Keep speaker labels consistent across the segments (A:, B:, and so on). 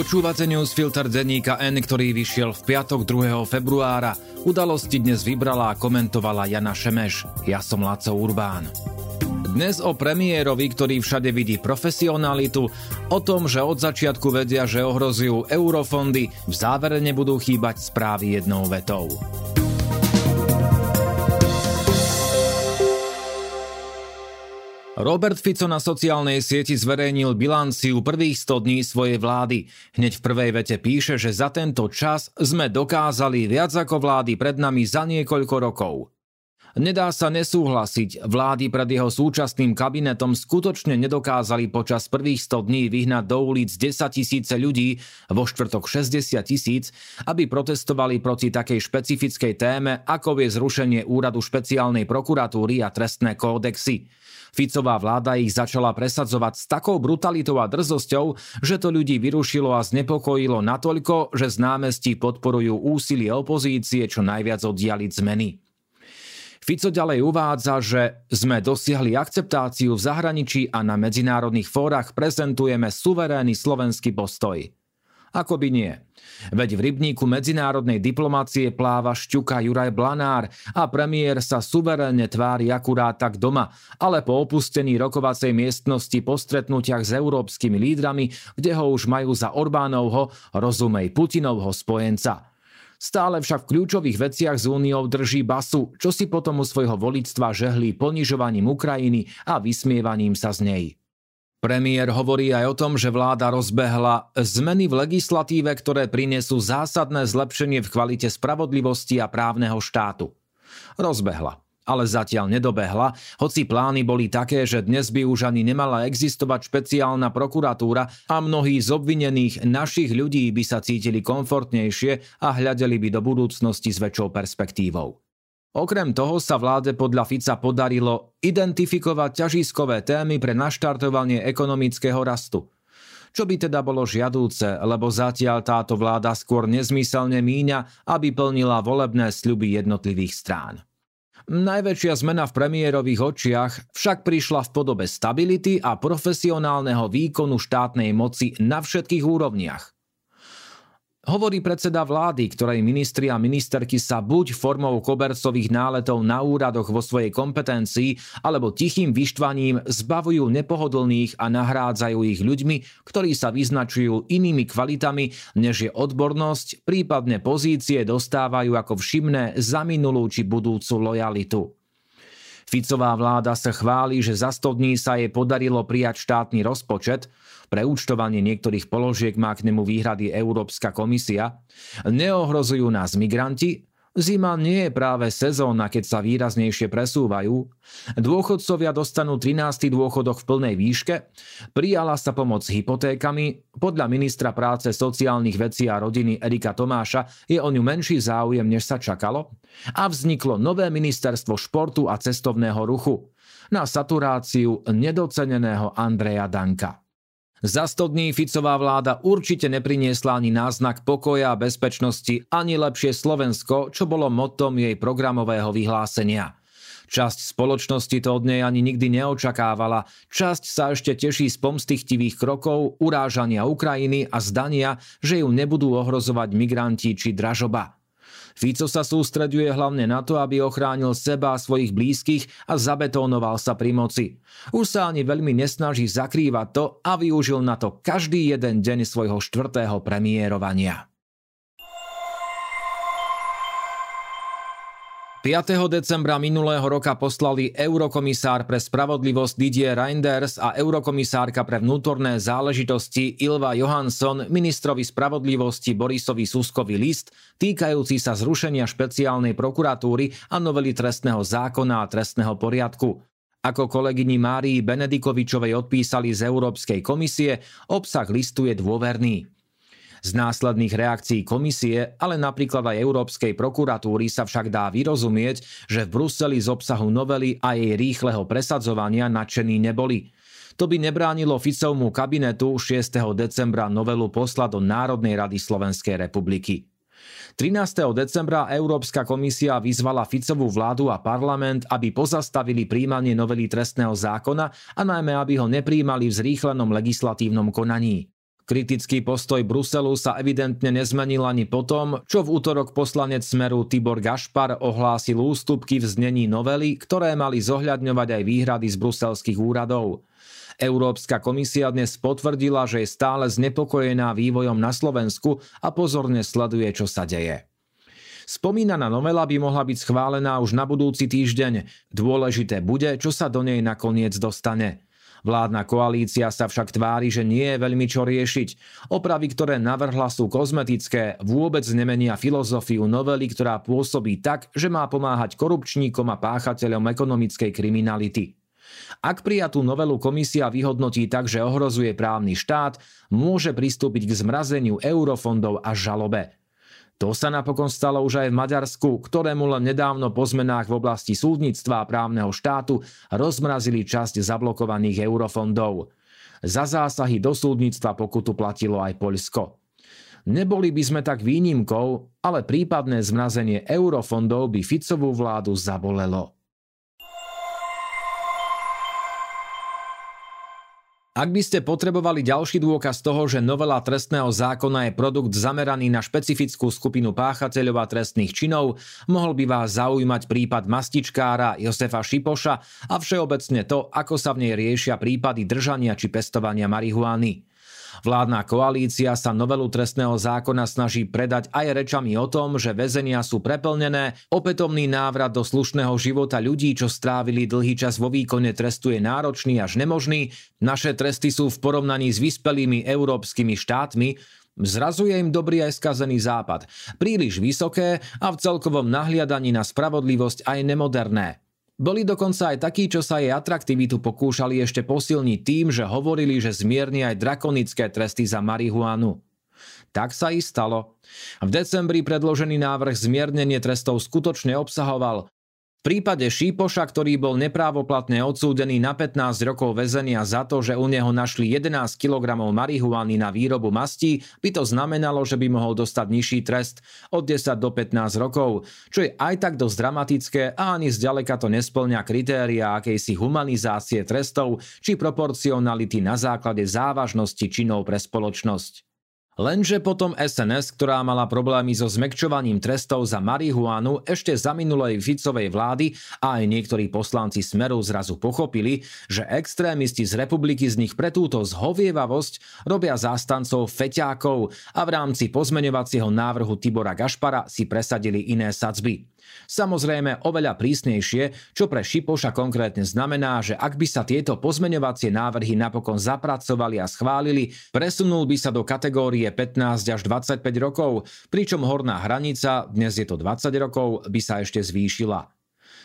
A: Počúvate newsfilter denníka N, ktorý vyšiel v piatok 2. februára. Udalosti dnes vybrala a komentovala Jana Šemeš. Ja som Laco Urbán. Dnes o premiérovi, ktorý všade vidí profesionalitu, o tom, že od začiatku vedia, že ohrozujú eurofondy, v závere nebudú chýbať správy jednou vetou. Robert Fico na sociálnej sieti zverejnil bilanciu prvých 100 dní svojej vlády. Hneď v prvej vete píše, že za tento čas sme dokázali viac ako vlády pred nami za niekoľko rokov. Nedá sa nesúhlasiť, vlády pred jeho súčasným kabinetom skutočne nedokázali počas prvých 100 dní vyhnať do ulic 10 tisíce ľudí, vo štvrtok 60 tisíc, aby protestovali proti takej špecifickej téme, ako je zrušenie úradu špeciálnej prokuratúry a trestné kódexy. Ficová vláda ich začala presadzovať s takou brutalitou a drzosťou, že to ľudí vyrušilo a znepokojilo natoľko, že z námestí podporujú úsilie opozície čo najviac oddialiť zmeny. Fico ďalej uvádza, že sme dosiahli akceptáciu v zahraničí a na medzinárodných fórach prezentujeme suverénny slovenský postoj. Ako by nie. Veď v rybníku medzinárodnej diplomácie pláva šťuka Juraj Blanár a premiér sa suverénne tvári akurát tak doma, ale po opustení rokovacej miestnosti po stretnutiach s európskymi lídrami, kde ho už majú za Orbánovho, rozumej Putinovho spojenca – Stále však v kľúčových veciach z úniou drží basu, čo si potom u svojho volictva žehlí ponižovaním Ukrajiny a vysmievaním sa z nej. Premiér hovorí aj o tom, že vláda rozbehla zmeny v legislatíve, ktoré prinesú zásadné zlepšenie v kvalite spravodlivosti a právneho štátu. Rozbehla ale zatiaľ nedobehla, hoci plány boli také, že dnes by už ani nemala existovať špeciálna prokuratúra a mnohí z obvinených našich ľudí by sa cítili komfortnejšie a hľadeli by do budúcnosti s väčšou perspektívou. Okrem toho sa vláde podľa Fica podarilo identifikovať ťažiskové témy pre naštartovanie ekonomického rastu. Čo by teda bolo žiadúce, lebo zatiaľ táto vláda skôr nezmyselne míňa, aby plnila volebné sľuby jednotlivých strán. Najväčšia zmena v premiérových očiach však prišla v podobe stability a profesionálneho výkonu štátnej moci na všetkých úrovniach. Hovorí predseda vlády, ktorej ministri a ministerky sa buď formou kobercových náletov na úradoch vo svojej kompetencii, alebo tichým vyštvaním zbavujú nepohodlných a nahrádzajú ich ľuďmi, ktorí sa vyznačujú inými kvalitami, než je odbornosť, prípadne pozície dostávajú ako všimné za minulú či budúcu lojalitu. Ficová vláda sa chváli, že za 100 dní sa jej podarilo prijať štátny rozpočet, pre účtovanie niektorých položiek má k nemu výhrady Európska komisia. Neohrozujú nás migranti, Zima nie je práve sezóna, keď sa výraznejšie presúvajú. Dôchodcovia dostanú 13. dôchodok v plnej výške. Prijala sa pomoc s hypotékami. Podľa ministra práce, sociálnych vecí a rodiny Erika Tomáša je o ňu menší záujem, než sa čakalo. A vzniklo nové ministerstvo športu a cestovného ruchu na saturáciu nedoceneného Andreja Danka. Za 100 dní Ficová vláda určite nepriniesla ani náznak pokoja a bezpečnosti, ani lepšie Slovensko, čo bolo motom jej programového vyhlásenia. Časť spoločnosti to od nej ani nikdy neočakávala, časť sa ešte teší z pomstichtivých krokov, urážania Ukrajiny a zdania, že ju nebudú ohrozovať migranti či dražoba. Fico sa sústreďuje hlavne na to, aby ochránil seba a svojich blízkych a zabetónoval sa pri moci. Už sa ani veľmi nesnaží zakrývať to a využil na to každý jeden deň svojho štvrtého premiérovania. 5. decembra minulého roka poslali eurokomisár pre spravodlivosť Didier Reinders a eurokomisárka pre vnútorné záležitosti Ilva Johansson ministrovi spravodlivosti Borisovi Suskovi list týkajúci sa zrušenia špeciálnej prokuratúry a novely trestného zákona a trestného poriadku. Ako kolegyni Márii Benedikovičovej odpísali z Európskej komisie, obsah listu je dôverný. Z následných reakcií komisie, ale napríklad aj Európskej prokuratúry sa však dá vyrozumieť, že v Bruseli z obsahu novely a jej rýchleho presadzovania nadšení neboli. To by nebránilo Ficovmu kabinetu 6. decembra novelu posla do Národnej rady Slovenskej republiky. 13. decembra Európska komisia vyzvala Ficovú vládu a parlament, aby pozastavili príjmanie novely trestného zákona a najmä aby ho nepríjmali v zrýchlenom legislatívnom konaní. Kritický postoj Bruselu sa evidentne nezmenil ani potom, čo v útorok poslanec Smeru Tibor Gašpar ohlásil ústupky v znení novely, ktoré mali zohľadňovať aj výhrady z bruselských úradov. Európska komisia dnes potvrdila, že je stále znepokojená vývojom na Slovensku a pozorne sleduje, čo sa deje. Spomínaná novela by mohla byť schválená už na budúci týždeň. Dôležité bude, čo sa do nej nakoniec dostane. Vládna koalícia sa však tvári, že nie je veľmi čo riešiť. Opravy, ktoré navrhla sú kozmetické, vôbec nemenia filozofiu novely, ktorá pôsobí tak, že má pomáhať korupčníkom a páchateľom ekonomickej kriminality. Ak prijatú novelu komisia vyhodnotí tak, že ohrozuje právny štát, môže pristúpiť k zmrazeniu eurofondov a žalobe. To sa napokon stalo už aj v Maďarsku, ktorému len nedávno po zmenách v oblasti súdnictva a právneho štátu rozmrazili časť zablokovaných eurofondov. Za zásahy do súdnictva pokutu platilo aj Poľsko. Neboli by sme tak výnimkou, ale prípadné zmrazenie eurofondov by Ficovú vládu zabolelo. Ak by ste potrebovali ďalší dôkaz toho, že novela trestného zákona je produkt zameraný na špecifickú skupinu páchateľov a trestných činov, mohol by vás zaujímať prípad mastičkára Josefa Šipoša a všeobecne to, ako sa v nej riešia prípady držania či pestovania marihuany. Vládna koalícia sa novelu trestného zákona snaží predať aj rečami o tom, že väzenia sú preplnené, opätovný návrat do slušného života ľudí, čo strávili dlhý čas vo výkone trestu je náročný až nemožný, naše tresty sú v porovnaní s vyspelými európskymi štátmi, Zrazuje im dobrý aj skazený západ. Príliš vysoké a v celkovom nahliadaní na spravodlivosť aj nemoderné. Boli dokonca aj takí, čo sa jej atraktivitu pokúšali ešte posilniť tým, že hovorili, že zmierni aj drakonické tresty za marihuanu. Tak sa i stalo. V decembri predložený návrh zmiernenie trestov skutočne obsahoval v prípade Šípoša, ktorý bol neprávoplatne odsúdený na 15 rokov väzenia za to, že u neho našli 11 kg marihuany na výrobu mastí, by to znamenalo, že by mohol dostať nižší trest od 10 do 15 rokov, čo je aj tak dosť dramatické a ani zďaleka to nesplňa kritéria akejsi humanizácie trestov či proporcionality na základe závažnosti činov pre spoločnosť. Lenže potom SNS, ktorá mala problémy so zmekčovaním trestov za marihuanu ešte za minulej Ficovej vlády a aj niektorí poslanci Smeru zrazu pochopili, že extrémisti z republiky z nich pre túto zhovievavosť robia zástancov feťákov a v rámci pozmeňovacieho návrhu Tibora Gašpara si presadili iné sadzby. Samozrejme oveľa prísnejšie, čo pre Šipoša konkrétne znamená, že ak by sa tieto pozmeňovacie návrhy napokon zapracovali a schválili, presunul by sa do kategórie 15 až 25 rokov, pričom horná hranica, dnes je to 20 rokov, by sa ešte zvýšila.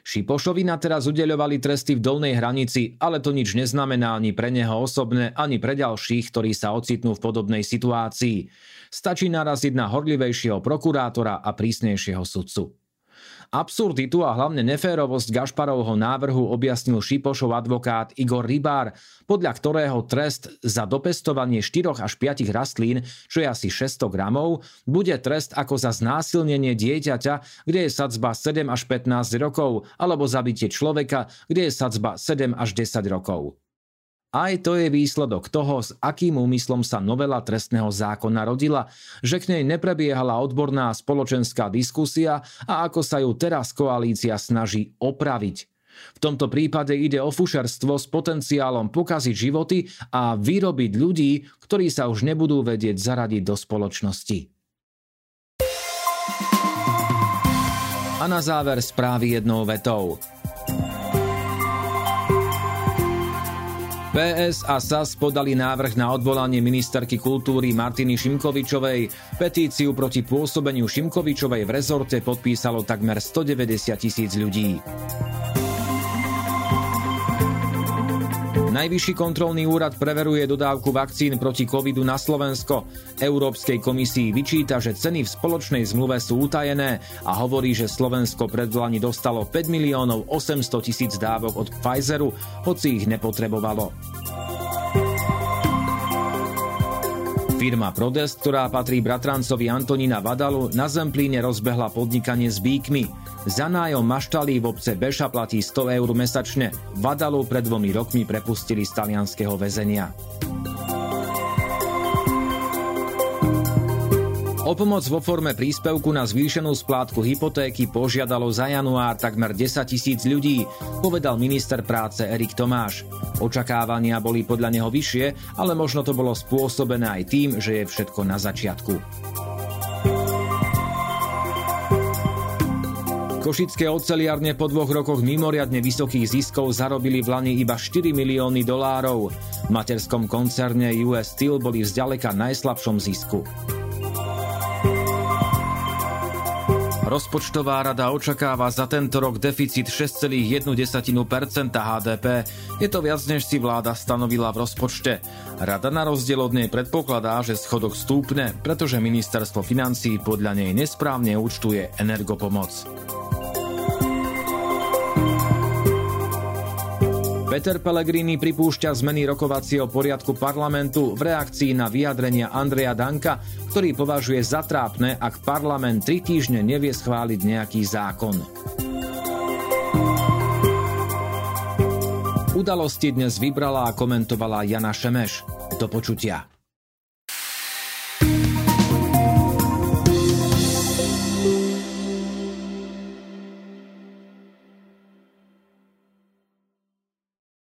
A: Šipošovi na teraz udeľovali tresty v dolnej hranici, ale to nič neznamená ani pre neho osobne, ani pre ďalších, ktorí sa ocitnú v podobnej situácii. Stačí naraziť na horlivejšieho prokurátora a prísnejšieho sudcu. Absurditu a hlavne neférovosť Gašparovho návrhu objasnil Šipošov advokát Igor Rybár, podľa ktorého trest za dopestovanie 4 až 5 rastlín, čo je asi 600 gramov, bude trest ako za znásilnenie dieťaťa, kde je sadzba 7 až 15 rokov, alebo zabitie človeka, kde je sadzba 7 až 10 rokov. Aj to je výsledok toho, s akým úmyslom sa novela trestného zákona rodila, že k nej neprebiehala odborná spoločenská diskusia a ako sa ju teraz koalícia snaží opraviť. V tomto prípade ide o fušerstvo s potenciálom pokaziť životy a vyrobiť ľudí, ktorí sa už nebudú vedieť zaradiť do spoločnosti. A na záver správy jednou vetou. PS a SAS podali návrh na odvolanie ministerky kultúry Martiny Šimkovičovej. Petíciu proti pôsobeniu Šimkovičovej v rezorte podpísalo takmer 190 tisíc ľudí. Najvyšší kontrolný úrad preveruje dodávku vakcín proti covidu na Slovensko. Európskej komisii vyčíta, že ceny v spoločnej zmluve sú utajené a hovorí, že Slovensko predvlani dostalo 5 miliónov 800 tisíc dávok od Pfizeru, hoci ich nepotrebovalo. Firma Prodest, ktorá patrí bratrancovi Antonína Vadalu, na Zemplíne rozbehla podnikanie s bíkmi. Za nájom maštalí v obce Beša platí 100 eur mesačne. Vadalu pred dvomi rokmi prepustili z talianského väzenia. O pomoc vo forme príspevku na zvýšenú splátku hypotéky požiadalo za január takmer 10 tisíc ľudí, povedal minister práce Erik Tomáš. Očakávania boli podľa neho vyššie, ale možno to bolo spôsobené aj tým, že je všetko na začiatku. Košické oceliarne po dvoch rokoch mimoriadne vysokých ziskov zarobili v Lani iba 4 milióny dolárov. V materskom koncerne US Steel boli vzďaleka najslabšom zisku. Rozpočtová rada očakáva za tento rok deficit 6,1% HDP. Je to viac, než si vláda stanovila v rozpočte. Rada na rozdiel od nej predpokladá, že schodok stúpne, pretože ministerstvo financí podľa nej nesprávne účtuje energopomoc. Peter Pellegrini pripúšťa zmeny rokovacieho poriadku parlamentu v reakcii na vyjadrenia Andreja Danka, ktorý považuje za trápne, ak parlament tri týždne nevie schváliť nejaký zákon. Udalosti dnes vybrala a komentovala Jana Šemeš. Do počutia.